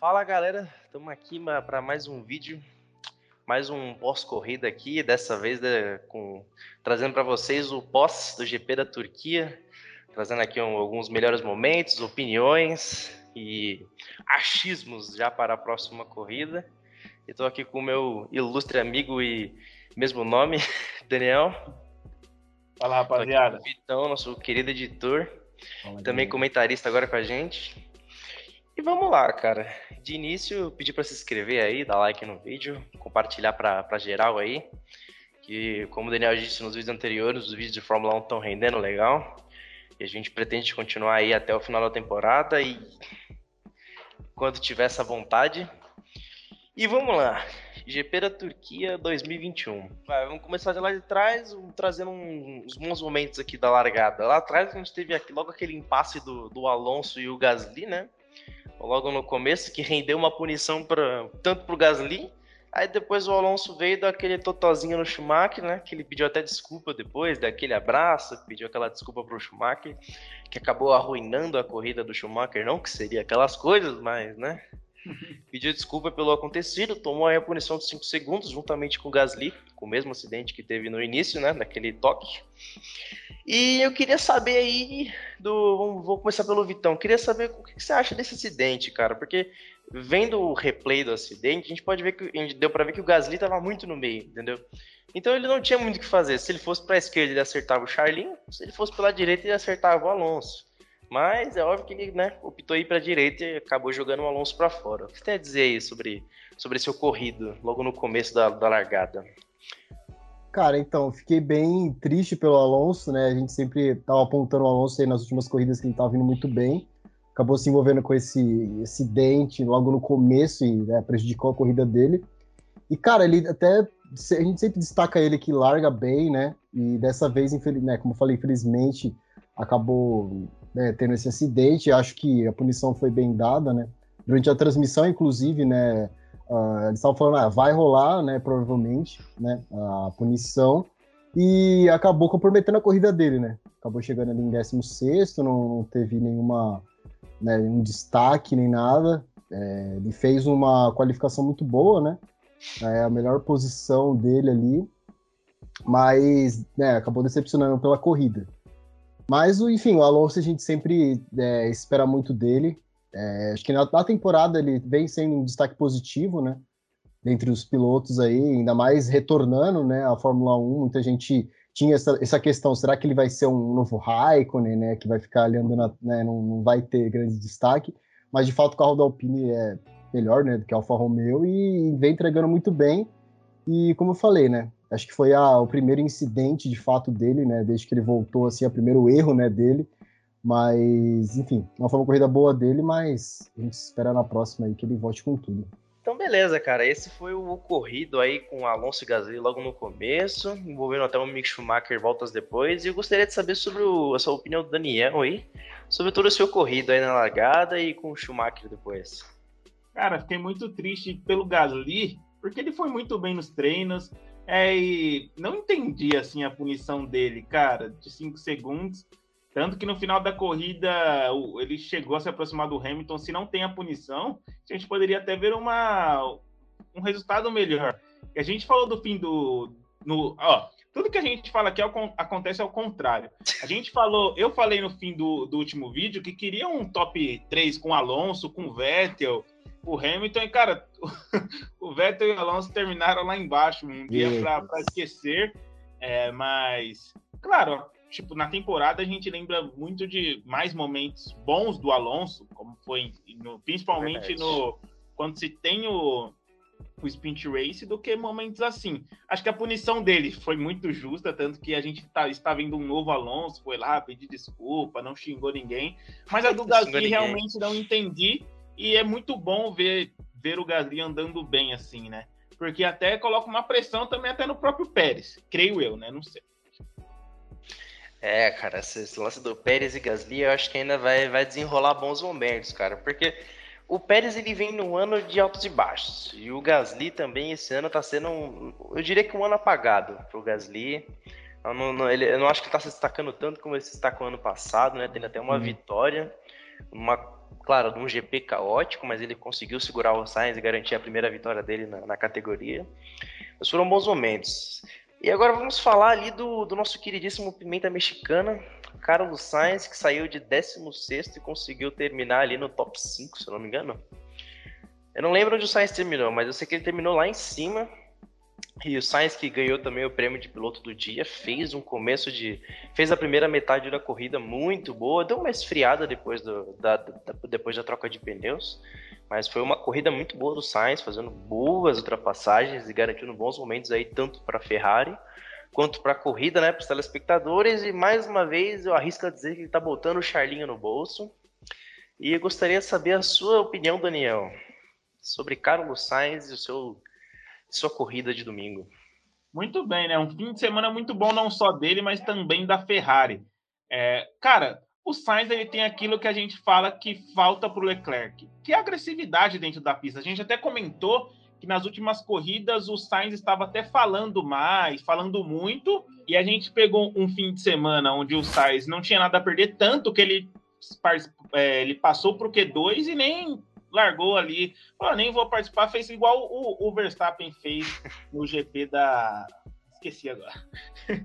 Fala galera, estamos aqui para mais um vídeo, mais um pós-corrida aqui, dessa vez né, com, trazendo para vocês o pós do GP da Turquia, trazendo aqui um, alguns melhores momentos, opiniões e achismos já para a próxima corrida. Estou aqui com o meu ilustre amigo e mesmo nome, Daniel. Fala rapaziada. Vitão, nosso querido editor, também comentarista agora com a gente. E vamos lá, cara. De início, pedir para se inscrever aí, dar like no vídeo, compartilhar para geral aí. Que, como o Daniel disse nos vídeos anteriores, os vídeos de Fórmula 1 estão rendendo legal. E a gente pretende continuar aí até o final da temporada e quando tiver essa vontade. E vamos lá. GP da Turquia 2021. Vai, vamos começar de lá de trás, trazendo uns bons momentos aqui da largada. Lá atrás a gente teve aqui, logo aquele impasse do, do Alonso e o Gasly, né? Logo no começo, que rendeu uma punição pra, tanto para o Gasly. Aí depois o Alonso veio e deu aquele totozinho no Schumacher, né? Que ele pediu até desculpa depois, daquele abraço, pediu aquela desculpa pro Schumacher, que acabou arruinando a corrida do Schumacher, não que seria aquelas coisas, mas, né? Pediu desculpa pelo acontecido, tomou a punição de 5 segundos, juntamente com o Gasly, com o mesmo acidente que teve no início, né? Daquele toque. E eu queria saber aí do. Vou começar pelo Vitão. Queria saber o que você acha desse acidente, cara, porque vendo o replay do acidente, a gente pode ver que deu para ver que o Gasly estava muito no meio, entendeu? Então ele não tinha muito o que fazer. Se ele fosse para a esquerda, ele acertava o Charlinho, se ele fosse pela direita, ele acertava o Alonso. Mas é óbvio que ele né, optou ir para a direita e acabou jogando o Alonso para fora. O que você tem a dizer aí sobre, sobre esse ocorrido logo no começo da, da largada? Cara, então, fiquei bem triste pelo Alonso, né? A gente sempre tava apontando o Alonso aí nas últimas corridas que ele tava vindo muito bem. Acabou se envolvendo com esse acidente logo no começo e né, prejudicou a corrida dele. E, cara, ele até. A gente sempre destaca ele que larga bem, né? E dessa vez, infeliz, né, como eu falei, infelizmente, acabou né, tendo esse acidente. Acho que a punição foi bem dada, né? Durante a transmissão, inclusive, né? Uh, eles estavam falando, ah, vai rolar, né, provavelmente, né, a punição, e acabou comprometendo a corrida dele, né? Acabou chegando ali em 16, não, não teve nenhuma, né, nenhum destaque nem nada. É, ele fez uma qualificação muito boa, né? É a melhor posição dele ali, mas né, acabou decepcionando pela corrida. Mas, enfim, o Alonso a gente sempre é, espera muito dele. É, acho que na, na, temporada ele vem sendo um destaque positivo, né? Entre os pilotos aí, ainda mais retornando, né? A Fórmula 1, muita gente tinha essa, essa questão, será que ele vai ser um novo Raikkonen, né? Que vai ficar ali andando, né, não, não vai ter grande destaque, mas de fato o carro da Alpine é melhor, né? Do que a Alfa Romeo e vem entregando muito bem. E como eu falei, né? Acho que foi a, o primeiro incidente de fato dele, né? Desde que ele voltou, assim, o primeiro erro, né? Dele mas, enfim, não foi uma corrida boa dele, mas a gente espera na próxima aí que ele volte com tudo. Então, beleza, cara. Esse foi o ocorrido aí com Alonso e Gasly logo no começo, envolvendo até o Mick Schumacher voltas depois. E eu gostaria de saber sobre o, a sua opinião do Daniel aí, sobre todo esse ocorrido aí na largada e com o Schumacher depois. Cara, fiquei muito triste pelo Gasly, porque ele foi muito bem nos treinos. É, e não entendi assim a punição dele, cara, de 5 segundos. Tanto que no final da corrida ele chegou a se aproximar do Hamilton. Se não tem a punição, a gente poderia até ver uma, um resultado melhor. E a gente falou do fim do. No, ó, tudo que a gente fala aqui é acontece ao contrário. A gente falou, eu falei no fim do, do último vídeo que queria um top 3 com Alonso, com Vettel, o Hamilton, e cara, o Vettel e o Alonso terminaram lá embaixo, um dia para esquecer. É, mas, claro, tipo, na temporada a gente lembra muito de mais momentos bons do Alonso, como foi no, principalmente no quando se tem o, o sprint race, do que momentos assim. Acho que a punição dele foi muito justa, tanto que a gente tá, está vendo um novo Alonso, foi lá pedir desculpa, não xingou ninguém. Mas a do Gasly realmente não entendi, e é muito bom ver, ver o Gasly andando bem assim, né? Porque até coloca uma pressão também até no próprio Pérez, creio eu, né? Não sei. É, cara, esse lance do Pérez e Gasly, eu acho que ainda vai, vai desenrolar bons momentos, cara, porque o Pérez ele vem num ano de altos e baixos, e o Gasly também esse ano tá sendo, um, eu diria que um ano apagado pro Gasly. Eu não, não, eu não acho que ele tá se destacando tanto como ele se destacou ano passado, né? Tendo até uma uhum. vitória, uma claro, num GP caótico, mas ele conseguiu segurar o Sainz e garantir a primeira vitória dele na, na categoria. Mas foram bons momentos. E agora vamos falar ali do, do nosso queridíssimo Pimenta Mexicana, Carlos Sainz, que saiu de 16 e conseguiu terminar ali no top 5, se eu não me engano. Eu não lembro onde o Sainz terminou, mas eu sei que ele terminou lá em cima. E o Sainz, que ganhou também o prêmio de piloto do dia, fez um começo de. fez a primeira metade da corrida muito boa, deu uma esfriada depois, do, da, da, depois da troca de pneus. Mas foi uma corrida muito boa do Sainz, fazendo boas ultrapassagens e garantindo bons momentos aí, tanto para a Ferrari quanto para a corrida, né, para os telespectadores. E mais uma vez eu arrisco a dizer que ele está botando o Charlinho no bolso. E eu gostaria de saber a sua opinião, Daniel, sobre Carlos Sainz e o seu sua corrida de domingo. Muito bem, né? Um fim de semana muito bom, não só dele, mas também da Ferrari. É, cara, o Sainz ele tem aquilo que a gente fala que falta para o Leclerc, que é agressividade dentro da pista. A gente até comentou que nas últimas corridas o Sainz estava até falando mais, falando muito, e a gente pegou um fim de semana onde o Sainz não tinha nada a perder, tanto que ele, é, ele passou para o Q2 e nem largou ali, falou, nem vou participar, fez igual o, o Verstappen fez no GP da... Esqueci agora.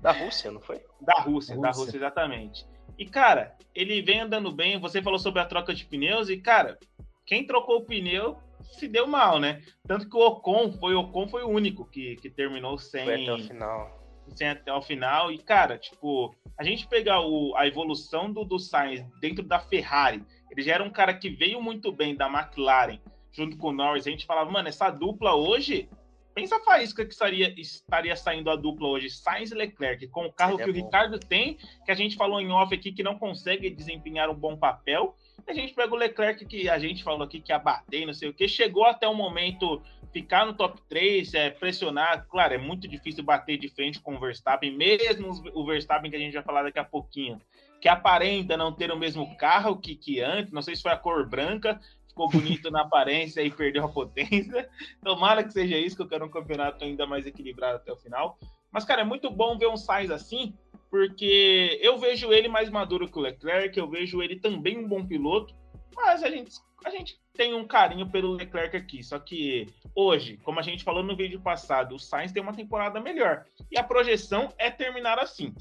Da Rússia, não foi? Da Rússia, Rússia, da Rússia, exatamente. E, cara, ele vem andando bem. Você falou sobre a troca de pneus e, cara, quem trocou o pneu se deu mal, né? Tanto que o Ocon foi, o Ocon foi o único que, que terminou sem. Foi até o final. Sem até o final. E, cara, tipo, a gente pegar o, a evolução do, do Sainz dentro da Ferrari, ele já era um cara que veio muito bem da McLaren junto com o Norris. A gente falava, mano, essa dupla hoje Pensa a faísca que estaria, estaria saindo a dupla hoje, Sainz e Leclerc, com o carro que o Ricardo tem, que a gente falou em off aqui que não consegue desempenhar um bom papel. A gente pega o Leclerc, que a gente falou aqui que ia bater, não sei o que, chegou até o momento ficar no top 3, é, pressionar. Claro, é muito difícil bater de frente com o Verstappen, mesmo o Verstappen que a gente vai falar daqui a pouquinho, que aparenta não ter o mesmo carro que, que antes, não sei se foi a cor branca, ficou bonito na aparência e perdeu a potência. Tomara que seja isso, que eu quero um campeonato ainda mais equilibrado até o final. Mas, cara, é muito bom ver um Sainz assim, porque eu vejo ele mais maduro que o Leclerc, eu vejo ele também um bom piloto, mas a gente, a gente tem um carinho pelo Leclerc aqui. Só que hoje, como a gente falou no vídeo passado, o Sainz tem uma temporada melhor. E a projeção é terminar assim.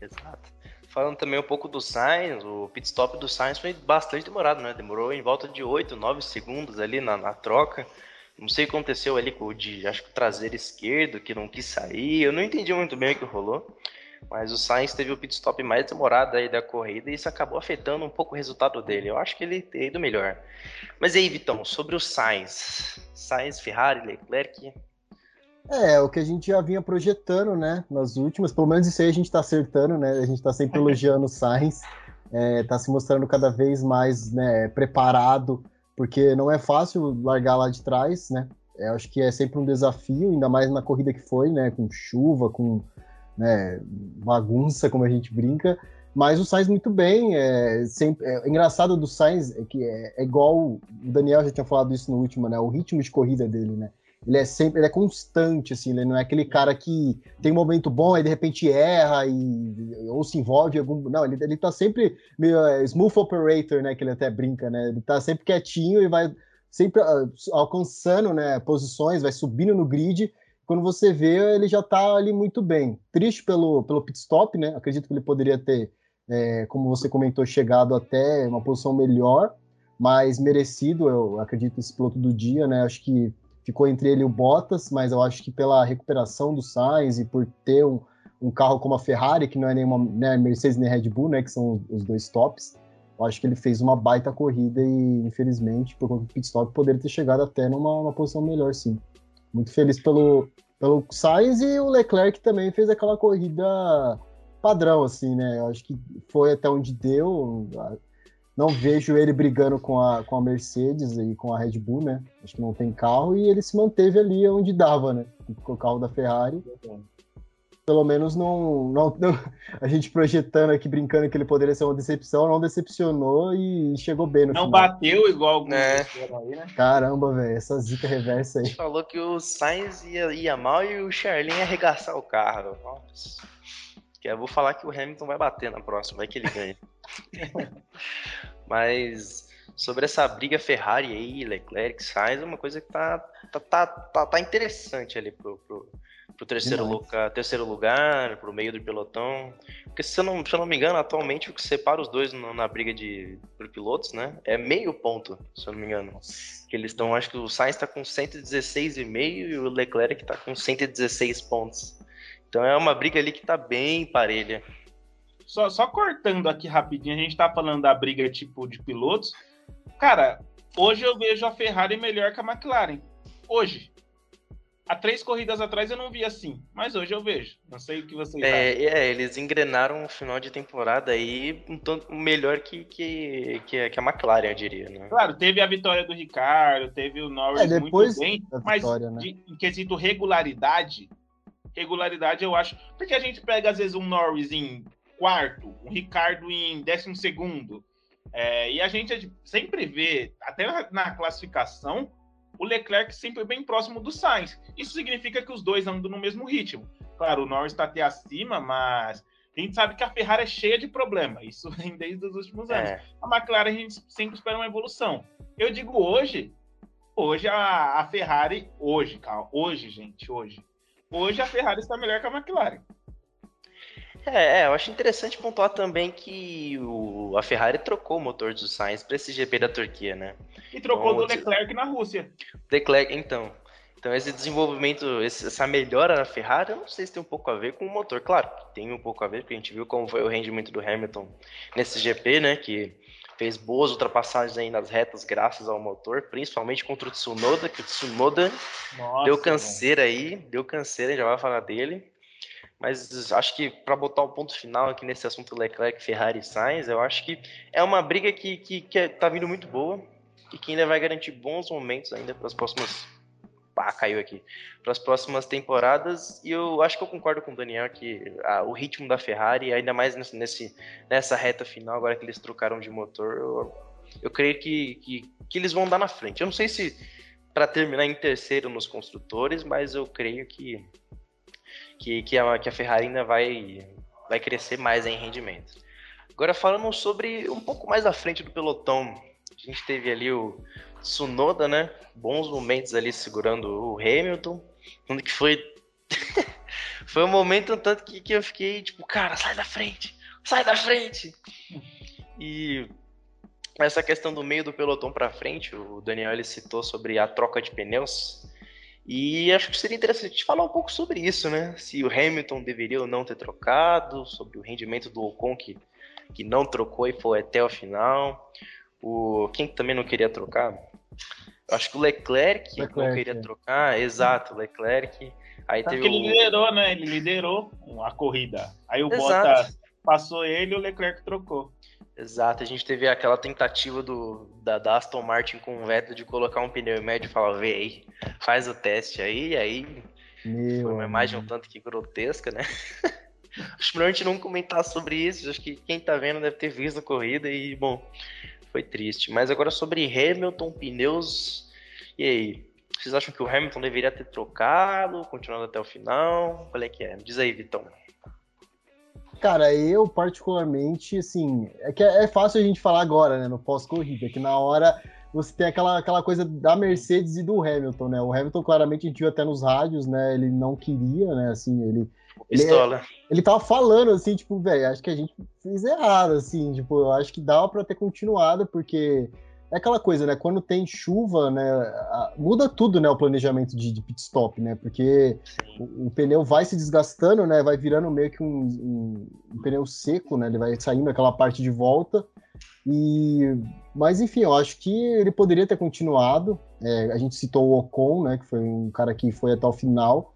Exato. Falando também um pouco do Sainz, o pit stop do Sainz foi bastante demorado, né? Demorou em volta de 8, 9 segundos ali na, na troca. Não sei o que aconteceu ali com o de, acho que o traseiro esquerdo, que não quis sair. Eu não entendi muito bem o que rolou. Mas o Sainz teve o pit stop mais demorado aí da corrida e isso acabou afetando um pouco o resultado dele. Eu acho que ele tem ido melhor. Mas aí, Vitão, sobre o Sainz. Sainz, Ferrari, Leclerc, é, o que a gente já vinha projetando, né, nas últimas, pelo menos isso aí a gente tá acertando, né, a gente tá sempre elogiando o Sainz, é, tá se mostrando cada vez mais, né, preparado, porque não é fácil largar lá de trás, né, é, acho que é sempre um desafio, ainda mais na corrida que foi, né, com chuva, com, né, bagunça, como a gente brinca, mas o Sainz muito bem, é, sempre, é, engraçado do Sainz é que é, é igual, o Daniel já tinha falado isso no último, né, o ritmo de corrida dele, né, ele é sempre, ele é constante, assim, ele não é aquele cara que tem um momento bom e de repente erra e ou se envolve em algum. Não, ele, ele tá sempre meio é, smooth operator, né? Que ele até brinca, né? Ele tá sempre quietinho e vai sempre uh, alcançando né, posições, vai subindo no grid. Quando você vê, ele já tá ali muito bem. Triste pelo, pelo pit stop, né? Acredito que ele poderia ter, é, como você comentou, chegado até uma posição melhor, mas merecido, eu acredito, esse piloto do dia, né? Acho que ficou entre ele e o Bottas, mas eu acho que pela recuperação do Sainz e por ter um, um carro como a Ferrari, que não é nenhuma né, Mercedes nem Red Bull, né, que são os dois tops, eu acho que ele fez uma baita corrida e, infelizmente, por conta do pit stop, poderia ter chegado até numa posição melhor, sim. Muito feliz pelo, pelo Sainz e o Leclerc também fez aquela corrida padrão, assim, né? Eu acho que foi até onde deu. Não vejo ele brigando com a, com a Mercedes e com a Red Bull, né? Acho que não tem carro e ele se manteve ali onde dava, né? Com o carro da Ferrari. Pelo menos não, não, não, A gente projetando aqui, brincando que ele poderia ser uma decepção, não decepcionou e chegou bem no não final. bateu igual é. aí, né? Caramba, velho, essa zica reversa aí. A gente falou que o Sainz ia, ia mal e o Charlin ia arregaçar o carro. Nossa. Que eu vou falar que o Hamilton vai bater na próxima, vai que ele ganha. Mas sobre essa briga Ferrari aí, Leclerc, Sainz, é uma coisa que tá, tá, tá, tá, tá interessante ali pro, pro, pro terceiro, lugar, terceiro lugar, pro meio do pelotão. Porque se eu não, se eu não me engano, atualmente o que separa os dois na, na briga de por pilotos, né? É meio ponto, se eu não me engano. Que eles estão, acho que o Sainz tá com 116,5 e o Leclerc tá com 116 pontos. Então é uma briga ali que tá bem parelha. Só, só cortando aqui rapidinho, a gente tá falando da briga tipo de pilotos. Cara, hoje eu vejo a Ferrari melhor que a McLaren. Hoje. Há três corridas atrás eu não vi assim, mas hoje eu vejo. Não sei o que vocês é, é, eles engrenaram o final de temporada aí um tanto melhor que, que, que, que, a McLaren, eu diria, né? Claro, teve a vitória do Ricardo, teve o Norris é, muito bem, mas vitória, né? de, em quesito regularidade, regularidade eu acho, porque a gente pega às vezes um Norris em quarto, um Ricardo em décimo segundo, é, e a gente sempre vê, até na classificação, o Leclerc sempre bem próximo do Sainz. Isso significa que os dois andam no mesmo ritmo. Claro, o Norris está até acima, mas a gente sabe que a Ferrari é cheia de problema. Isso vem desde os últimos anos. É. A McLaren a gente sempre espera uma evolução. Eu digo hoje, hoje a, a Ferrari, hoje, calma, hoje, gente, hoje. Hoje a Ferrari está melhor que a McLaren. É, é, eu acho interessante pontuar também que o, a Ferrari trocou o motor do Sainz para esse GP da Turquia, né? E trocou então, do Leclerc na Rússia. Leclerc, então. Então esse desenvolvimento, essa melhora na Ferrari, eu não sei se tem um pouco a ver com o motor. Claro, tem um pouco a ver, porque a gente viu como foi o rendimento do Hamilton nesse GP, né? Que fez boas ultrapassagens aí nas retas graças ao motor, principalmente contra o Tsunoda, que o Tsunoda Nossa, deu canseira aí, deu canseira, já vai falar dele. Mas acho que para botar o ponto final aqui nesse assunto Leclerc, Ferrari e Sainz, eu acho que é uma briga que, que, que é, tá vindo muito boa e que ainda vai garantir bons momentos ainda para as próximas. Pá, caiu aqui. Para as próximas temporadas. E eu acho que eu concordo com o Daniel que ah, o ritmo da Ferrari, ainda mais nesse, nessa reta final, agora que eles trocaram de motor, eu, eu creio que, que, que eles vão dar na frente. Eu não sei se para terminar em terceiro nos construtores, mas eu creio que que, que, a, que a Ferrari ainda vai, vai crescer mais em rendimento. Agora falando sobre um pouco mais à frente do pelotão, a gente teve ali o Tsunoda, né? Bons momentos ali segurando o Hamilton, onde que foi foi um momento tanto que, que eu fiquei tipo, cara, sai da frente, sai da frente. E essa questão do meio do pelotão para frente, o Daniel ele citou sobre a troca de pneus. E acho que seria interessante falar um pouco sobre isso, né? Se o Hamilton deveria ou não ter trocado, sobre o rendimento do Ocon que, que não trocou e foi até o final. O, quem também não queria trocar? Eu acho que o Leclerc, Leclerc não queria é. trocar, exato, Leclerc. Aí teve ele liderou, né? Ele liderou a corrida. Aí o Exato. Bottas passou ele e o Leclerc trocou. Exato, a gente teve aquela tentativa do, da, da Aston Martin com o Vettel de colocar um pneu médio e falar, vê aí, faz o teste aí, aí Meu foi uma imagem um tanto que grotesca, né? acho melhor a gente não comentar sobre isso, acho que quem tá vendo deve ter visto a corrida e, bom, foi triste. Mas agora sobre Hamilton, pneus, e aí? Vocês acham que o Hamilton deveria ter trocado, continuando até o final? Qual é que é? Diz aí, Vitão. Cara, eu particularmente, assim, é que é, é fácil a gente falar agora, né, no pós-corrida, que na hora você tem aquela, aquela coisa da Mercedes e do Hamilton, né? O Hamilton, claramente, a gente viu até nos rádios, né? Ele não queria, né? Assim, ele. Pistola. Ele, ele tava falando, assim, tipo, velho, acho que a gente fez errado, assim, tipo, eu acho que dava para ter continuado, porque é aquela coisa, né? Quando tem chuva, né? Muda tudo, né? O planejamento de, de pit stop, né? Porque o, o, pneu vai se desgastando, né? Vai virando meio que um, um, um, pneu seco, né? Ele vai saindo aquela parte de volta. E, mas enfim, eu acho que ele poderia ter continuado. É, a gente citou o Ocon, né? Que foi um cara que foi até o final.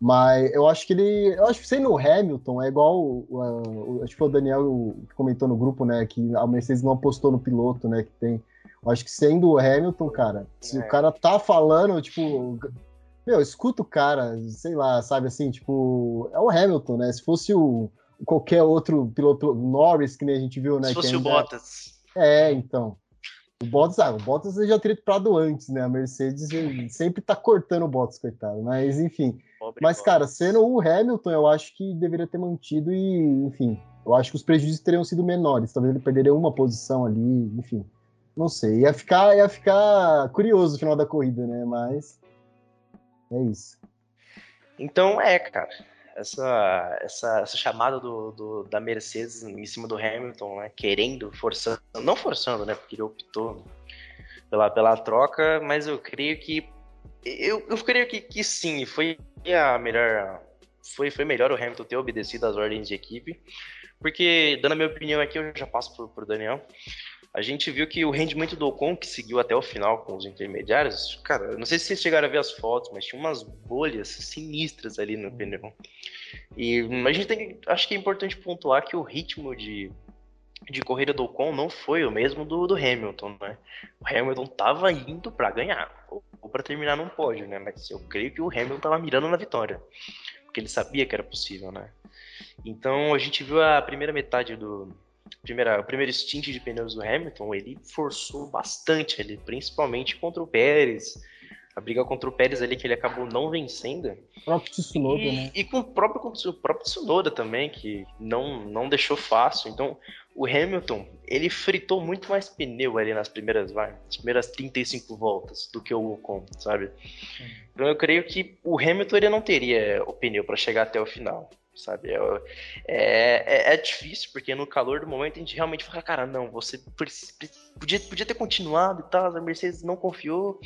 Mas eu acho que ele. Eu acho que sendo o Hamilton é igual. O, acho que foi o Daniel que comentou no grupo, né? Que a Mercedes não apostou no piloto, né? Que tem Acho que sendo o Hamilton, cara, se é. o cara tá falando, tipo, meu, escuta o cara, sei lá, sabe assim, tipo, é o Hamilton, né? Se fosse o qualquer outro piloto, Norris, que nem a gente viu, né? Se fosse o Bottas. É, então. O Bottas, ah, o Bottas já teria parado antes, né? A Mercedes sempre tá cortando o Bottas, coitado. Mas, enfim. Pobre Mas, Bottas. cara, sendo o Hamilton, eu acho que deveria ter mantido e, enfim, eu acho que os prejuízos teriam sido menores. Talvez ele perderia uma posição ali, enfim. Não sei, ia ficar, ia ficar curioso no final da corrida, né? Mas é isso. Então é, cara. Essa, essa, essa chamada do, do, da Mercedes em cima do Hamilton, né? Querendo, forçando, não forçando, né? Porque ele optou pela, pela troca, mas eu creio que. Eu, eu creio que, que sim, foi a melhor. Foi, foi melhor o Hamilton ter obedecido às ordens de equipe. Porque, dando a minha opinião aqui, eu já passo pro, pro Daniel a gente viu que o rendimento do Ocon, que seguiu até o final com os intermediários, cara, não sei se vocês chegaram a ver as fotos, mas tinha umas bolhas sinistras ali no pneu. E a gente tem, acho que é importante pontuar que o ritmo de, de corrida do Ocon não foi o mesmo do, do Hamilton, né? O Hamilton tava indo para ganhar, ou, ou para terminar num pódio, né? Mas eu creio que o Hamilton tava mirando na vitória, porque ele sabia que era possível, né? Então a gente viu a primeira metade do, primeira, o primeiro stint de pneus do Hamilton, ele forçou bastante ali, principalmente contra o Pérez. A briga contra o Pérez ali que ele acabou não vencendo. O próprio Tsunoda, e, né? E com o próprio, com o próprio Tsunoda também, que não, não deixou fácil. Então, o Hamilton, ele fritou muito mais pneu ali nas primeiras, vai, nas primeiras 35 voltas do que o Ocon, sabe? Então, eu creio que o Hamilton ele não teria o pneu para chegar até o final sabe? É, é, é, difícil, porque no calor do momento a gente realmente fala, cara, não, você podia, podia ter continuado e tal, a Mercedes não confiou.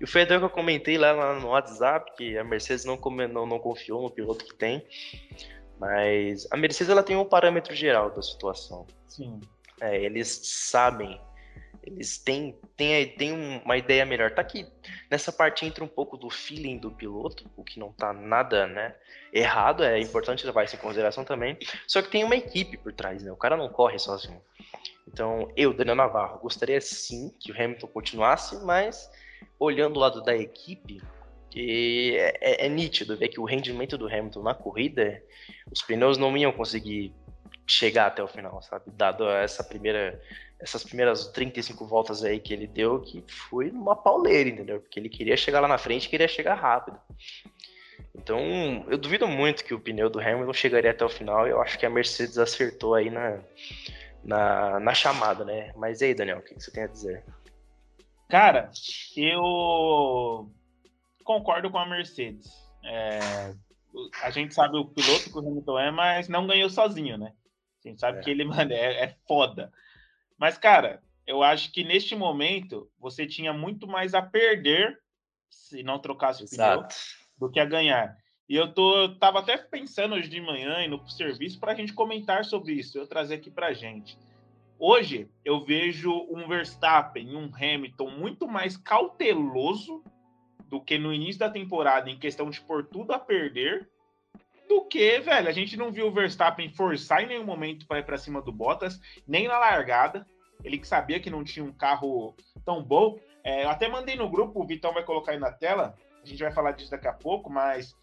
E o Fedor que eu comentei lá, lá no WhatsApp, que a Mercedes não, não, não confiou no piloto que tem. Mas a Mercedes ela tem um parâmetro geral da situação. Sim. É, eles sabem eles têm, têm, têm uma ideia melhor. Tá que nessa parte entra um pouco do feeling do piloto, o que não tá nada, né, errado, é importante levar isso em consideração também. Só que tem uma equipe por trás, né? O cara não corre sozinho. Então, eu, Daniel Navarro, gostaria sim que o Hamilton continuasse, mas olhando o lado da equipe, é, é, é nítido ver que o rendimento do Hamilton na corrida, os pneus não iam conseguir chegar até o final, sabe? Dado essa primeira essas primeiras 35 voltas aí que ele deu, que foi uma pauleira, entendeu? Porque ele queria chegar lá na frente, queria chegar rápido. Então, eu duvido muito que o pneu do Hamilton chegaria até o final. Eu acho que a Mercedes acertou aí na, na, na chamada, né? Mas e aí, Daniel, o que você tem a dizer? Cara, eu concordo com a Mercedes. É, a gente sabe o piloto que o Hamilton é, mas não ganhou sozinho, né? A gente sabe é. que ele, mano, é, é foda. Mas, cara, eu acho que neste momento você tinha muito mais a perder se não trocasse o pneu do que a ganhar. E eu tô, eu tava até pensando hoje de manhã pro serviço para a gente comentar sobre isso, eu trazer aqui pra gente. Hoje eu vejo um Verstappen um Hamilton muito mais cauteloso do que no início da temporada em questão de pôr tudo a perder do que, velho, a gente não viu o Verstappen forçar em nenhum momento para ir para cima do Bottas, nem na largada. Ele que sabia que não tinha um carro tão bom. É, eu até mandei no grupo, o Vitão vai colocar aí na tela, a gente vai falar disso daqui a pouco, mas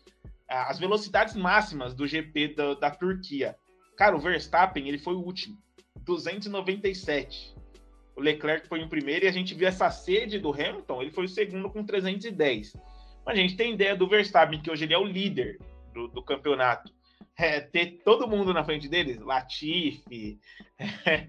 as velocidades máximas do GP da, da Turquia. Cara, o Verstappen, ele foi o último, 297. O Leclerc foi em primeiro e a gente viu essa sede do Hamilton, ele foi o segundo com 310. Mas a gente tem ideia do Verstappen, que hoje ele é o líder do, do campeonato, é, ter todo mundo na frente deles, Latifi, é,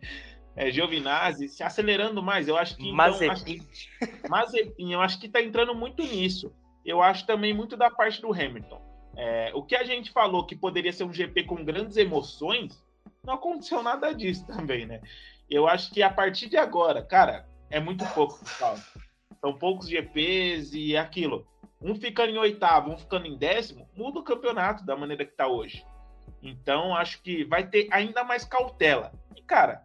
é, Giovinazzi, se acelerando mais. Eu acho que. Então, Mazepin. Acho, Mazepin, eu acho que está entrando muito nisso. Eu acho também muito da parte do Hamilton. É, o que a gente falou que poderia ser um GP com grandes emoções, não aconteceu nada disso também, né? Eu acho que a partir de agora, cara, é muito pouco, pessoal. São poucos GPs e aquilo um ficando em oitavo, um ficando em décimo, muda o campeonato da maneira que está hoje. Então, acho que vai ter ainda mais cautela. E, cara,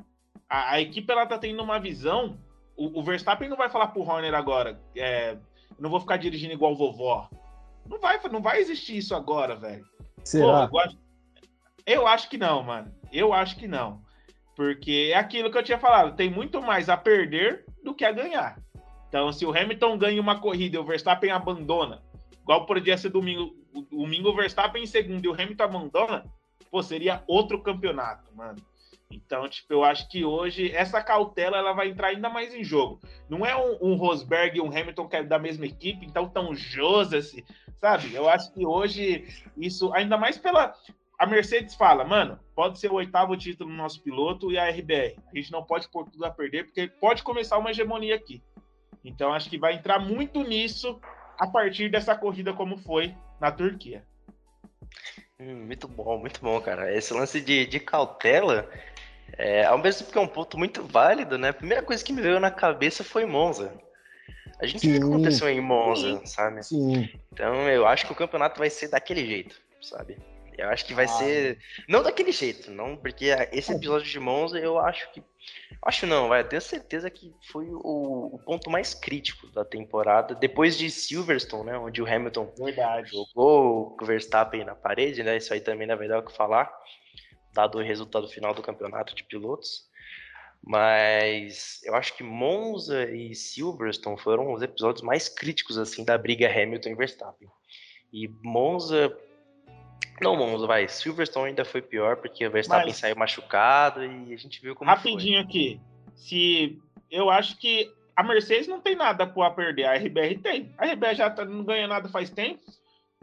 a, a equipe ela tá tendo uma visão. O, o, Verstappen não vai falar pro Horner agora, é, não vou ficar dirigindo igual vovó. Não vai, não vai existir isso agora, velho. Será? Pô, eu, eu acho que não, mano. Eu acho que não. Porque é aquilo que eu tinha falado, tem muito mais a perder do que a ganhar. Então, se o Hamilton ganha uma corrida e o Verstappen abandona, igual poderia ser domingo, domingo o Verstappen em segundo e o Hamilton abandona, pô, seria outro campeonato, mano. Então, tipo, eu acho que hoje essa cautela ela vai entrar ainda mais em jogo. Não é um, um Rosberg e um Hamilton que é da mesma equipe, então tão Joseph, sabe? Eu acho que hoje isso, ainda mais pela a Mercedes fala, mano, pode ser o oitavo título no nosso piloto e a RBR. A gente não pode pôr tudo a perder, porque pode começar uma hegemonia aqui. Então acho que vai entrar muito nisso a partir dessa corrida como foi na Turquia. Hum, muito bom, muito bom, cara. Esse lance de, de cautela, é, ao mesmo tempo que é um ponto muito válido, né? A primeira coisa que me veio na cabeça foi Monza. A gente Sim. viu o que aconteceu em Monza, sabe? Sim. Então eu acho que o campeonato vai ser daquele jeito, sabe? Eu acho que vai ah. ser. Não daquele jeito, não, porque esse episódio de Monza eu acho que. Acho não, vai, tenho certeza que foi o, o, ponto mais crítico da temporada. Depois de Silverstone, né? Onde o Hamilton Verdade. jogou o Verstappen na parede, né? Isso aí também não vai dar o que falar, dado o resultado final do campeonato de pilotos. Mas eu acho que Monza e Silverstone foram os episódios mais críticos assim da briga Hamilton e Verstappen. E Monza não, Monza, vai. Silverstone ainda foi pior, porque o Verstappen Mas... saiu machucado e a gente viu como Rapidinho foi. aqui. Se eu acho que a Mercedes não tem nada a perder, a RBR tem. A RBR já tá, não ganha nada faz tempo.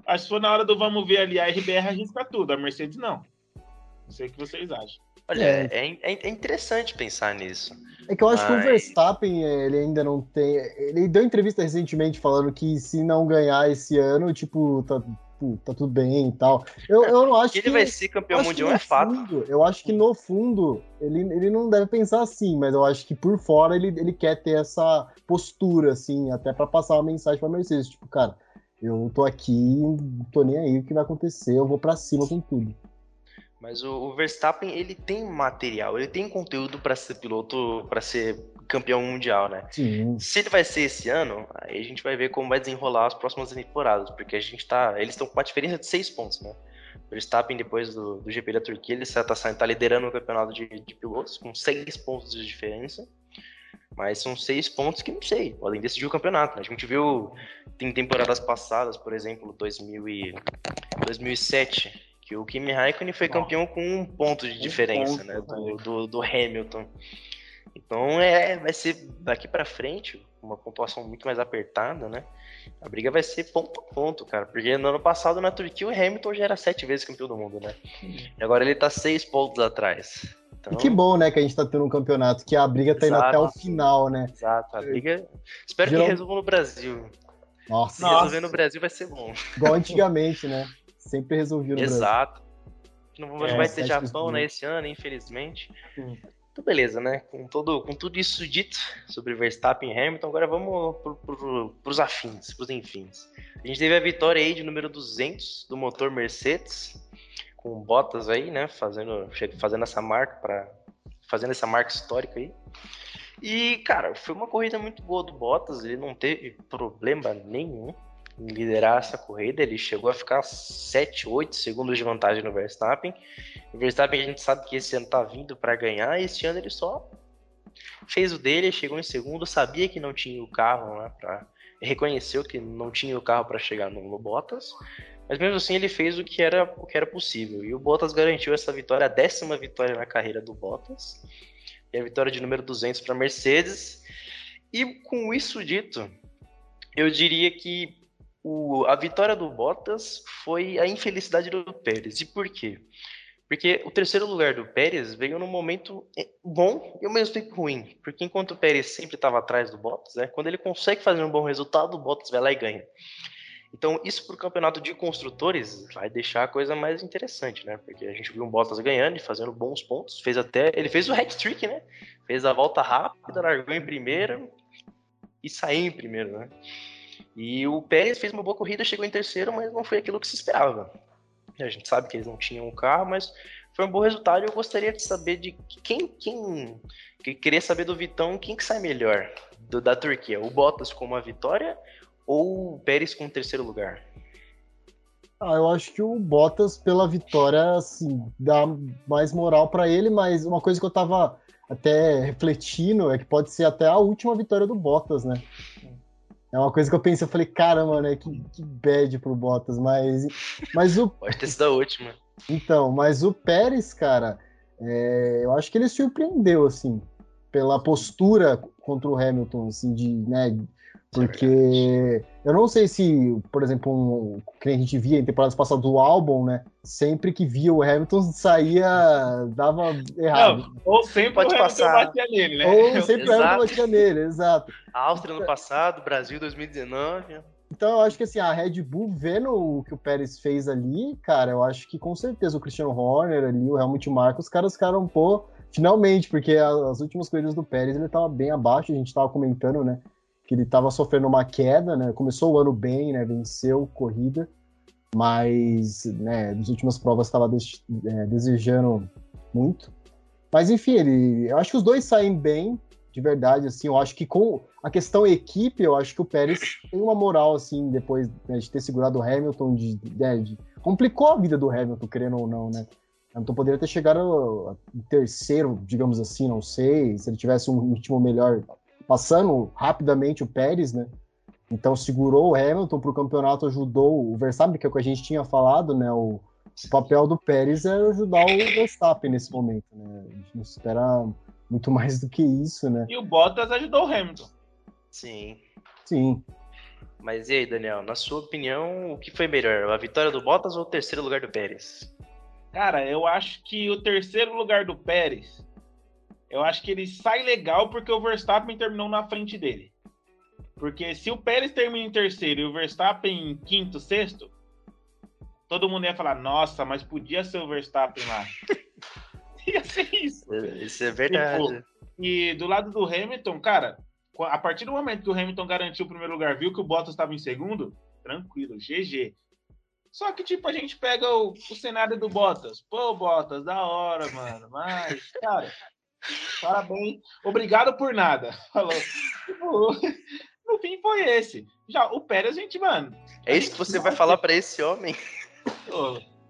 Acho que for na hora do vamos ver ali, a RBR arrisca tudo, a Mercedes não. Não sei o que vocês acham. Olha, é, é, é interessante pensar nisso. É que eu acho mas... que o Verstappen, ele ainda não tem. Ele deu entrevista recentemente falando que se não ganhar esse ano, tipo, tá, tipo, tá tudo bem e tal. Eu, eu não acho que. Ele vai ser campeão mundial, é fato. Fundo, eu acho que no fundo, ele, ele não deve pensar assim, mas eu acho que por fora ele, ele quer ter essa postura, assim, até para passar uma mensagem pra Mercedes. Tipo, cara, eu tô aqui, não tô nem aí o que vai acontecer, eu vou para cima com tudo. Mas o, o, Verstappen, ele tem material, ele tem conteúdo para ser piloto, para ser campeão mundial, né? Sim. Se ele vai ser esse ano, aí a gente vai ver como vai desenrolar as próximas temporadas, porque a gente tá, eles estão com uma diferença de seis pontos, né? O Verstappen, depois do, do GP da Turquia, ele está tá liderando o campeonato de, de pilotos, com seis pontos de diferença. Mas são seis pontos que não sei, podem decidir o campeonato. Né? A gente viu em temporadas passadas, por exemplo, 2000 e 2007, que o Kimi Raikkonen foi campeão com um ponto de diferença, um ponto, né? Do, do, do, Hamilton. Então é, vai ser daqui para frente uma pontuação muito mais apertada, né? A briga vai ser ponto a ponto, cara. Porque no ano passado na Turquia o Hamilton já era sete vezes campeão do mundo, né? E agora ele tá seis pontos atrás. Então... E que bom, né, que a gente tá tendo um campeonato que a briga tá indo Exato. até o final, né? Exato, a briga. Espero que resolva no Brasil. Nossa. Se resolver no Brasil vai ser bom. Igual antigamente, né? Sempre resolviam no Exato. Não é, vai ter Japão, né, esse ano, infelizmente. Então, beleza, né? Com, todo, com tudo isso dito sobre Verstappen e Hamilton, agora vamos para pro, os afins, pros enfins. A gente teve a vitória aí de número 200 do motor Mercedes, com Bottas aí, né? Fazendo, fazendo essa marca para fazendo essa marca histórica aí. E, cara, foi uma corrida muito boa do Bottas, ele não teve problema nenhum liderar essa corrida. Ele chegou a ficar 7, 8 segundos de vantagem no Verstappen. O Verstappen a gente sabe que esse ano tá vindo para ganhar, esse ano ele só fez o dele, chegou em segundo, sabia que não tinha o carro né, reconheceu que não tinha o carro para chegar no, no, Bottas, mas mesmo assim ele fez o que era o que era possível. E o Bottas garantiu essa vitória, a décima vitória na carreira do Bottas. E a vitória de número 200 para Mercedes. E com isso dito, eu diria que o, a vitória do Bottas foi a infelicidade do Pérez. E por quê? Porque o terceiro lugar do Pérez veio num momento é, bom e ao mesmo tempo ruim. Porque enquanto o Pérez sempre estava atrás do Bottas, né, quando ele consegue fazer um bom resultado, o Bottas vai lá e ganha. Então, isso para o campeonato de construtores vai deixar a coisa mais interessante, né? Porque a gente viu o Bottas ganhando e fazendo bons pontos. Fez até. Ele fez o hat-trick, né? Fez a volta rápida, largou em primeiro e saiu em primeiro, né? E o Pérez fez uma boa corrida, chegou em terceiro, mas não foi aquilo que se esperava. A gente sabe que eles não tinham um carro, mas foi um bom resultado eu gostaria de saber de quem, quem que queria saber do Vitão, quem que sai melhor do, da Turquia, o Bottas com uma vitória ou o Pérez com o terceiro lugar? Ah, eu acho que o Bottas pela vitória assim dá mais moral para ele, mas uma coisa que eu tava até refletindo é que pode ser até a última vitória do Bottas, né? É uma coisa que eu pensei, eu falei, caramba, né? Que, que bad pro Bottas, mas. mas o... Pode ter sido a última. Então, mas o Pérez, cara, é, eu acho que ele surpreendeu, assim, pela postura contra o Hamilton, assim, de, né, Porque é eu não sei se, por exemplo, um, que a gente via em temporadas passadas do álbum, né? Sempre que via o Hamilton saía, dava errado. Não, ou sempre Pode o Hamilton passar. batia nele, né? Ou sempre exato. o Hamilton batia nele, exato. Áustria no passado, Brasil 2019. Então eu acho que assim, a Red Bull vendo o que o Pérez fez ali, cara, eu acho que com certeza o Christian Horner ali, o Helmut Marko, os caras ficaram, pô, finalmente, porque as últimas corridas do Pérez ele tava bem abaixo, a gente tava comentando, né? Que ele tava sofrendo uma queda, né? Começou o ano bem, né? Venceu corrida, mas, né, nas últimas provas estava é, desejando muito. Mas enfim, ele, eu acho que os dois saem bem, de verdade, assim, eu acho que com a questão equipe, eu acho que o Pérez tem uma moral, assim, depois né, de ter segurado o Hamilton, de, né, de, complicou a vida do Hamilton, querendo ou não, né? Hamilton poderia ter chegado em terceiro, digamos assim, não sei, se ele tivesse um ritmo melhor, passando rapidamente o Pérez, né? Então segurou o Hamilton para o campeonato, ajudou o Verstappen, que é o que a gente tinha falado, né? O, o papel do Pérez é ajudar o Verstappen nesse momento, né? A gente não espera muito mais do que isso, né? E o Bottas ajudou o Hamilton. Sim. Sim. Mas e aí, Daniel, na sua opinião, o que foi melhor? A vitória do Bottas ou o terceiro lugar do Pérez? Cara, eu acho que o terceiro lugar do Pérez, eu acho que ele sai legal porque o Verstappen terminou na frente dele. Porque se o Pérez termina em terceiro e o Verstappen em quinto, sexto, todo mundo ia falar, nossa, mas podia ser o Verstappen lá. ia ser isso. Isso é verdade. Tipo, e do lado do Hamilton, cara, a partir do momento que o Hamilton garantiu o primeiro lugar, viu que o Bottas estava em segundo, tranquilo, GG. Só que, tipo, a gente pega o, o cenário do Bottas. Pô, Bottas, da hora, mano. Mas, cara, parabéns. Obrigado por nada. Falou. Tipo, no fim foi esse. Já o Pérez, a gente, mano. É isso que você vai falar para esse homem?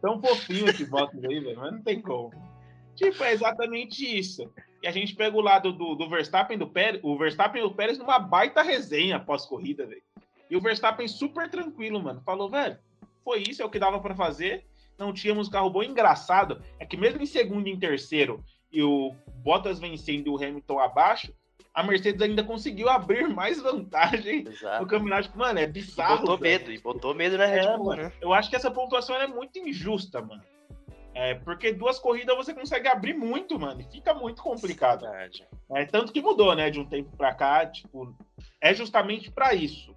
Tão fofinho esse Bottas aí, velho, mas não tem como. Tipo, é exatamente isso. E a gente pega o lado do, do Verstappen do Pérez, o Verstappen e o Pérez numa baita resenha pós-corrida, velho. E o Verstappen super tranquilo, mano. Falou, velho, foi isso, é o que dava para fazer. Não tínhamos carro bom. Engraçado é que mesmo em segundo e em terceiro, e o Bottas vencendo e o Hamilton abaixo, a Mercedes ainda conseguiu abrir mais vantagem Exato. no campeonato. Mano, é bizarro. E botou velho. medo, e botou medo na Red é, Bull, né? Eu acho que essa pontuação é muito injusta, mano. É, porque duas corridas você consegue abrir muito, mano, e fica muito complicado. É, tanto que mudou, né, de um tempo para cá, tipo, é justamente para isso.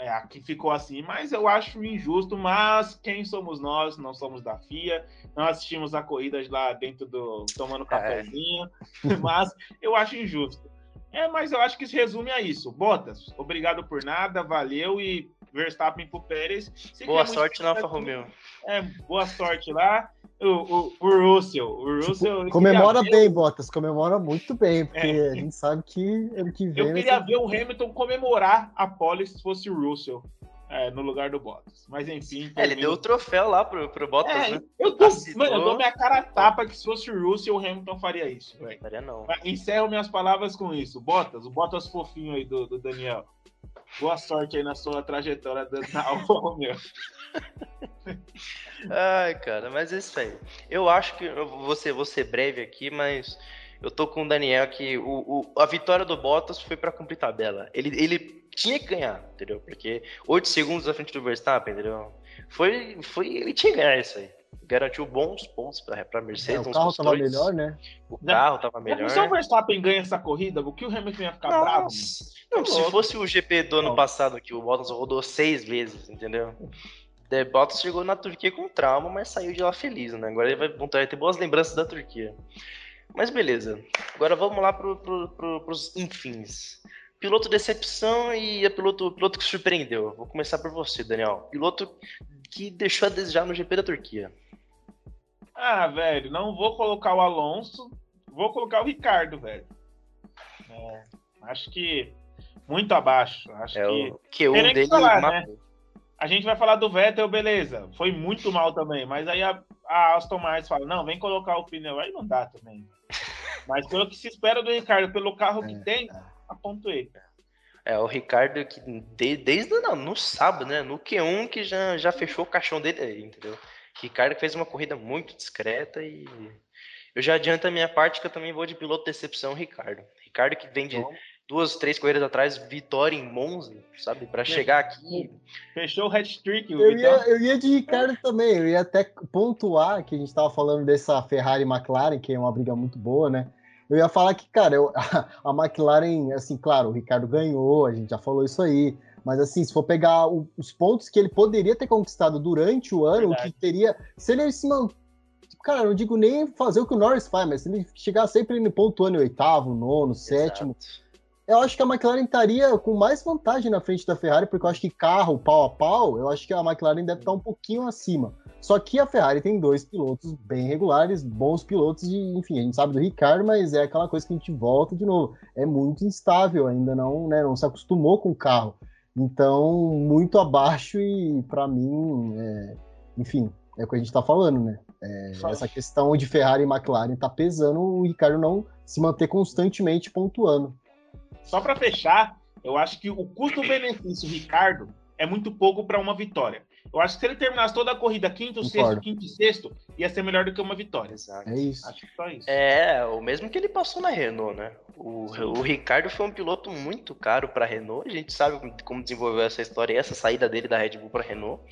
É, aqui ficou assim, mas eu acho injusto, mas quem somos nós? Não somos da FIA, não assistimos a corrida lá dentro do tomando é. cafezinho, é. mas eu acho injusto. É, mas eu acho que se resume a isso. Bottas, obrigado por nada, valeu e Verstappen pro Pérez. boa sorte na Alfa Romeo. É, boa sorte lá o, o, o Russell. O Russell comemora bem, ver... Bottas, comemora muito bem, porque é. a gente sabe que ano que vem. Eu queria ver o Hamilton comemorar a pole se fosse o Russell. É, no lugar do Bottas. Mas enfim. É, ele deu o troféu lá pro, pro Bottas, é, né? Eu, tô, mano, eu dou minha cara a tapa que se fosse o Russell, o Hamilton faria isso. Faria não. Encerro minhas palavras com isso. Bottas, o Bottas fofinho aí do, do Daniel. Boa sorte aí na sua trajetória Alfa Romeo. Ai, cara, mas é isso aí. Eu acho que eu vou ser, vou ser breve aqui, mas eu tô com o Daniel que o, o, a vitória do Bottas foi para cumprir tabela. Ele, ele tinha que ganhar, entendeu? Porque 8 segundos à frente do Verstappen, entendeu? Foi, foi, ele tinha que ganhar isso aí. Garantiu bons pontos para a Mercedes. É, o carro tava melhor, né? O carro tava melhor. Se o Verstappen ganha essa corrida, o que o Hamilton ia ficar Nossa. bravo? Não, se fosse o GP do ano passado, que o Bottas rodou seis vezes, entendeu? The Bottas chegou na Turquia com trauma, mas saiu de lá feliz, né? Agora ele vai, vai ter boas lembranças da Turquia. Mas beleza. Agora vamos lá pro, pro, pro, pros infins. Piloto decepção e a piloto, piloto que surpreendeu. Vou começar por você, Daniel. Piloto que deixou a desejar no GP da Turquia. Ah, velho, não vou colocar o Alonso, vou colocar o Ricardo, velho. É, acho que muito abaixo. Acho é que o Q1 dele falar, né? A gente vai falar do Vettel, beleza. Foi muito mal também. Mas aí a, a Aston Martin fala: não, vem colocar o pneu. Aí não dá também. Mas pelo que se espera do Ricardo, pelo carro que é, tem, é. apontoei. É, o Ricardo que de, desde não, no sábado, né? No Q1 que já, já fechou o caixão dele aí, entendeu? Ricardo fez uma corrida muito discreta e eu já adianto a minha parte que eu também vou de piloto decepção, Ricardo. Ricardo que vem de, duas, três corridas atrás, vitória em Monza, sabe? Para chegar aqui. Fechou o hat-trick. Eu ia, eu ia de Ricardo também, eu ia até pontuar que a gente estava falando dessa Ferrari McLaren, que é uma briga muito boa, né? Eu ia falar que, cara, eu, a, a McLaren, assim, claro, o Ricardo ganhou, a gente já falou isso aí, mas assim, se for pegar o, os pontos que ele poderia ter conquistado durante o ano, Verdade. o que teria. Se ele se manter cara, não digo nem fazer o que o Norris faz, mas se ele chegar sempre no pontuando em oitavo, nono, sétimo, eu acho que a McLaren estaria com mais vantagem na frente da Ferrari, porque eu acho que carro, pau a pau, eu acho que a McLaren deve estar um pouquinho acima. Só que a Ferrari tem dois pilotos bem regulares, bons pilotos, e enfim, a gente sabe do Ricardo, mas é aquela coisa que a gente volta de novo. É muito instável, ainda não, né, não se acostumou com o carro. Então, muito abaixo e para mim, é, enfim, é o que a gente está falando, né? É, essa questão de Ferrari e McLaren tá pesando o Ricardo não se manter constantemente pontuando. Só para fechar, eu acho que o custo-benefício Ricardo é muito pouco para uma vitória. Eu acho que se ele terminasse toda a corrida quinto, Concordo. sexto, quinto e sexto, ia ser melhor do que uma vitória. Exato. É isso. Acho que só isso. É, o mesmo que ele passou na Renault, né? O, o Ricardo foi um piloto muito caro para a Renault. A gente sabe como desenvolveu essa história e essa saída dele da Red Bull para a Renault.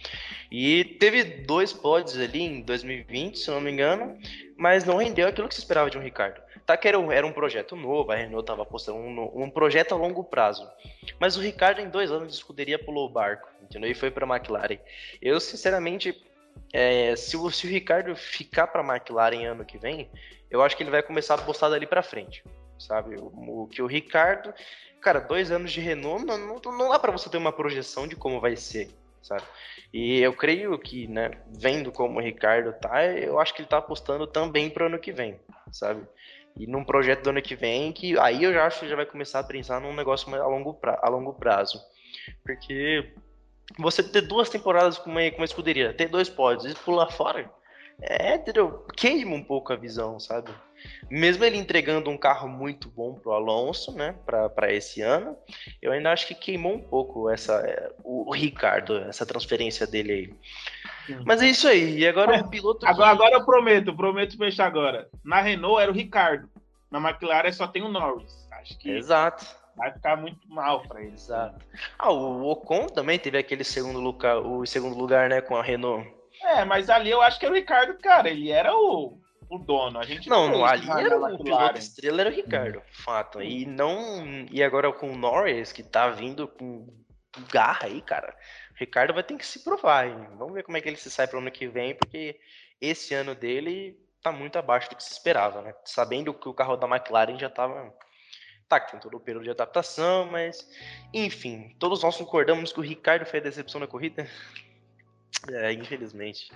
E teve dois pódios ali em 2020, se não me engano, mas não rendeu aquilo que se esperava de um Ricardo. Tá que era um, era um projeto novo, a Renault estava apostando um, um, projeto a longo prazo. Mas o Ricardo, em dois anos de escuderia, pulou o barco, entendeu? E foi para a McLaren. Eu, sinceramente, é, se, o, se o Ricardo ficar para a McLaren ano que vem, eu acho que ele vai começar a apostar dali para frente, sabe? O, o, que o Ricardo, cara, dois anos de Renault, não, não, não dá para você ter uma projeção de como vai ser, sabe? E eu creio que, né, vendo como o Ricardo tá, eu acho que ele tá apostando também pro ano que vem, sabe? E num projeto do ano que vem, que aí eu já acho que já vai começar a pensar num negócio a longo, pra, a longo prazo. Porque você ter duas temporadas com uma, com uma escuderia, ter dois pódios e pular fora, é, entendeu? Queima um pouco a visão, sabe? Mesmo ele entregando um carro muito bom pro Alonso, né, para esse ano, eu ainda acho que queimou um pouco essa é, o Ricardo, essa transferência dele aí. Mas é isso aí. E agora o piloto. Agora, que... agora eu prometo, prometo fechar agora. Na Renault era o Ricardo. Na McLaren só tem o Norris. Acho que. Exato. Vai ficar muito mal para ele. Exato. Ah, o Ocon também teve aquele segundo lugar, o segundo lugar, né, com a Renault. É, mas ali eu acho que era o Ricardo, cara. Ele era o, o dono. A gente não, não ali era o piloto estrela era o Ricardo, fato. E não e agora com o Norris que tá vindo com garra aí, cara. Ricardo vai ter que se provar. Hein? Vamos ver como é que ele se sai para o ano que vem, porque esse ano dele tá muito abaixo do que se esperava, né? Sabendo que o carro da McLaren já tava. Tá, tem todo o período de adaptação, mas. Enfim, todos nós concordamos que o Ricardo foi a decepção na corrida. É, infelizmente.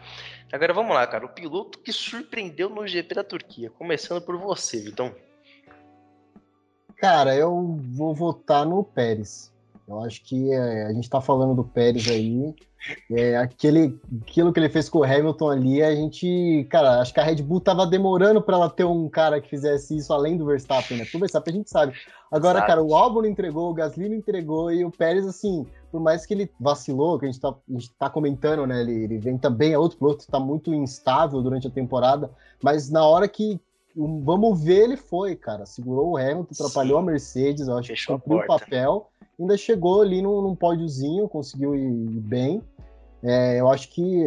Agora vamos lá, cara. O piloto que surpreendeu no GP da Turquia. Começando por você, Vitão. Cara, eu vou votar no Pérez. Eu acho que é, a gente está falando do Pérez aí. É, aquele, aquilo que ele fez com o Hamilton ali, a gente. Cara, acho que a Red Bull tava demorando para ela ter um cara que fizesse isso além do Verstappen, né? Pro Verstappen a gente sabe. Agora, Exato. cara, o Albon entregou, o Gasly não entregou e o Pérez, assim, por mais que ele vacilou, que a gente tá, a gente tá comentando, né? Ele, ele vem também, é outro piloto, tá muito instável durante a temporada, mas na hora que vamos ver, ele foi, cara. Segurou o Hamilton, atrapalhou Sim. a Mercedes, eu acho Fechou que cumpriu o papel ainda chegou ali num, num pódiozinho, conseguiu ir bem. É, eu acho que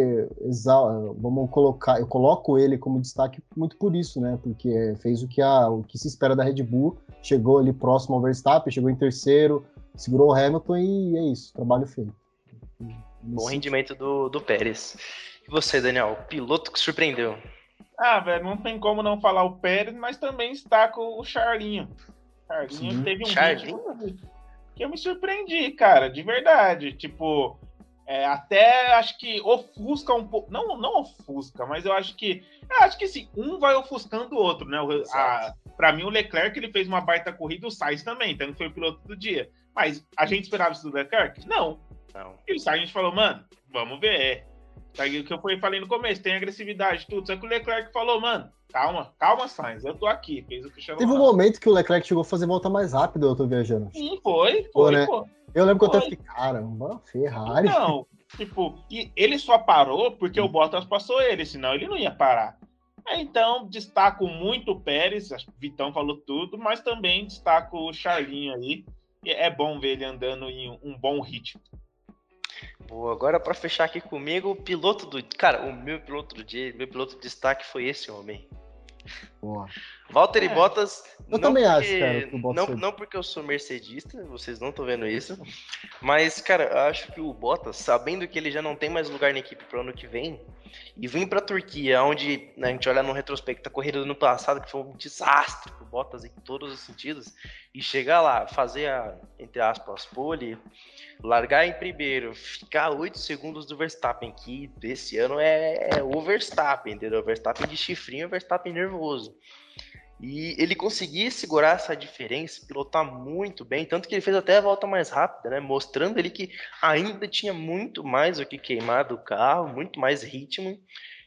vamos colocar, eu coloco ele como destaque muito por isso, né? Porque fez o que, a, o que se espera da Red Bull, chegou ali próximo ao Verstappen, chegou em terceiro, segurou o Hamilton e é isso, trabalho feito. Bom rendimento do, do Pérez. E você, Daniel, piloto que surpreendeu? Ah, velho, não tem como não falar o Pérez, mas também está com o Charlinho. Charlinho Sim. teve um Charlinho? que eu me surpreendi, cara, de verdade. Tipo, é, até acho que ofusca um pouco. Não, não ofusca, mas eu acho que. Eu acho que sim, um vai ofuscando o outro, né? A, pra mim, o Leclerc ele fez uma baita corrida, o Sainz também, então foi o piloto do dia. Mas a gente esperava isso do Leclerc? Não. Não. E o Sainz falou, mano, vamos ver. O que eu falei no começo, tem agressividade, tudo. Só que o Leclerc falou, mano, calma, calma, Sainz, eu tô aqui. Fez o Cristiano Teve um momento que o Leclerc chegou a fazer volta mais rápido, eu tô viajando. Sim, foi, foi, né? pô. Eu lembro foi. que eu até fiquei, caramba, Ferrari. Não, tipo, e ele só parou porque o Bottas passou ele, senão ele não ia parar. Então, destaco muito o Pérez, acho que o Vitão falou tudo, mas também destaco o Charlinho aí. É bom ver ele andando em um bom ritmo. Boa, agora para fechar aqui comigo, o piloto do. Cara, o meu piloto do dia, meu piloto de destaque foi esse homem. Boa. Valtteri é. Bottas. Eu também porque, acho, cara. Que o Bottas não, não porque eu sou mercedista, vocês não estão vendo isso. Mas, cara, eu acho que o Bottas, sabendo que ele já não tem mais lugar na equipe pro ano que vem, e vir pra Turquia, onde né, a gente olha no retrospecto a corrida do ano passado, que foi um desastre pro Bottas em todos os sentidos, e chegar lá, fazer a, entre aspas, pole, largar em primeiro, ficar 8 segundos do Verstappen, que desse ano é, é o Verstappen, entendeu? O Verstappen de chifrinho, o Verstappen nervoso. E ele conseguia segurar essa diferença, pilotar muito bem, tanto que ele fez até a volta mais rápida, né? Mostrando ele que ainda tinha muito mais o que queimar do carro, muito mais ritmo.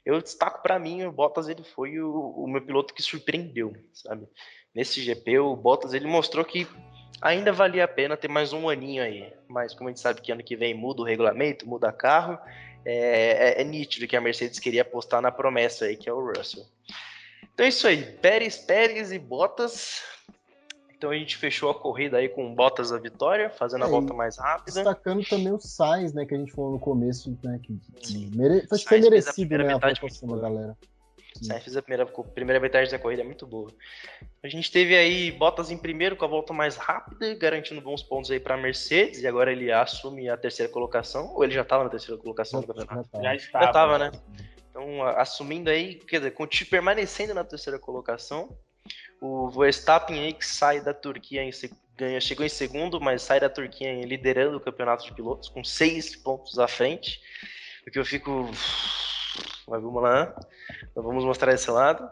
Eu destaco para mim, o Bottas ele foi o, o, meu piloto que surpreendeu, sabe? Nesse GP, o Bottas ele mostrou que ainda valia a pena ter mais um aninho aí. Mas como a gente sabe que ano que vem muda o regulamento, muda carro, é, é, é nítido que a Mercedes queria apostar na promessa aí, que é o Russell. Então é isso aí, Pérez, Pérez e Bottas. Então a gente fechou a corrida aí com Bottas a vitória, fazendo é, a volta mais rápida. Destacando também o Sainz, né, que a gente falou no começo, né, que mere... acho que foi merecido, né, a pontuação da galera. Sainz fez a primeira, a primeira metade da corrida muito boa. A gente teve aí Bottas em primeiro com a volta mais rápida, garantindo bons pontos aí para Mercedes, e agora ele assume a terceira colocação, ou ele já estava na terceira colocação do campeonato? Já estava, já estava né? Então, assumindo aí, quer dizer, permanecendo na terceira colocação. O Verstappen aí que sai da Turquia em ganha, chegou em segundo, mas sai da Turquia liderando o campeonato de pilotos com seis pontos à frente. O que eu fico. Mas vamos lá, vamos mostrar esse lado.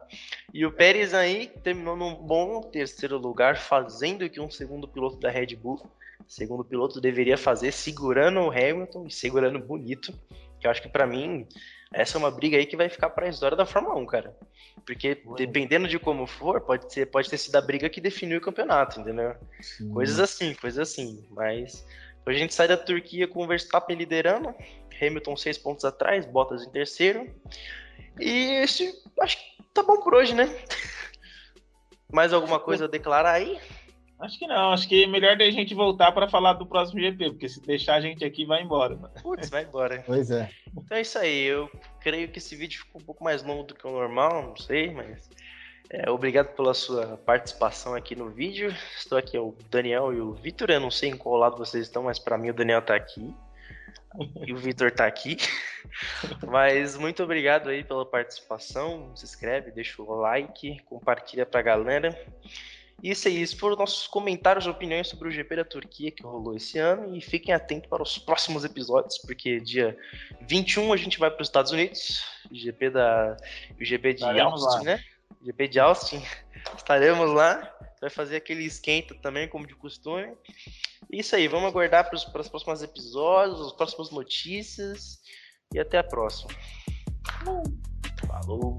E o Pérez aí terminou num bom terceiro lugar, fazendo o que um segundo piloto da Red Bull, segundo piloto deveria fazer, segurando o Hamilton e segurando bonito. Que eu acho que para mim essa é uma briga aí que vai ficar para a história da Fórmula 1, cara. Porque dependendo de como for, pode, ser, pode ter sido a briga que definiu o campeonato, entendeu? Sim. Coisas assim, coisas assim. Mas a gente sai da Turquia com o Verstappen liderando, Hamilton seis pontos atrás, Bottas em terceiro. E esse, acho que tá bom por hoje, né? Mais alguma coisa a declarar aí? Acho que não, acho que é melhor a gente voltar para falar do próximo GP, porque se deixar a gente aqui, vai embora. Putz, vai embora. Pois é. Então é isso aí, eu creio que esse vídeo ficou um pouco mais longo do que o normal, não sei, mas é, obrigado pela sua participação aqui no vídeo. Estou aqui, o Daniel e o Vitor, eu não sei em qual lado vocês estão, mas para mim o Daniel está aqui. E o Vitor está aqui. Mas muito obrigado aí pela participação. Se inscreve, deixa o like, compartilha pra galera. Isso aí, esses foram nossos comentários e opiniões sobre o GP da Turquia que rolou esse ano. E fiquem atentos para os próximos episódios, porque dia 21 a gente vai para os Estados Unidos. GP da. O GP de Estaremos Austin, lá. né? GP de Austin. Estaremos lá. Vai fazer aquele esquenta também, como de costume. Isso aí, vamos aguardar para os, para os próximos episódios, as próximas notícias. E até a próxima. Falou!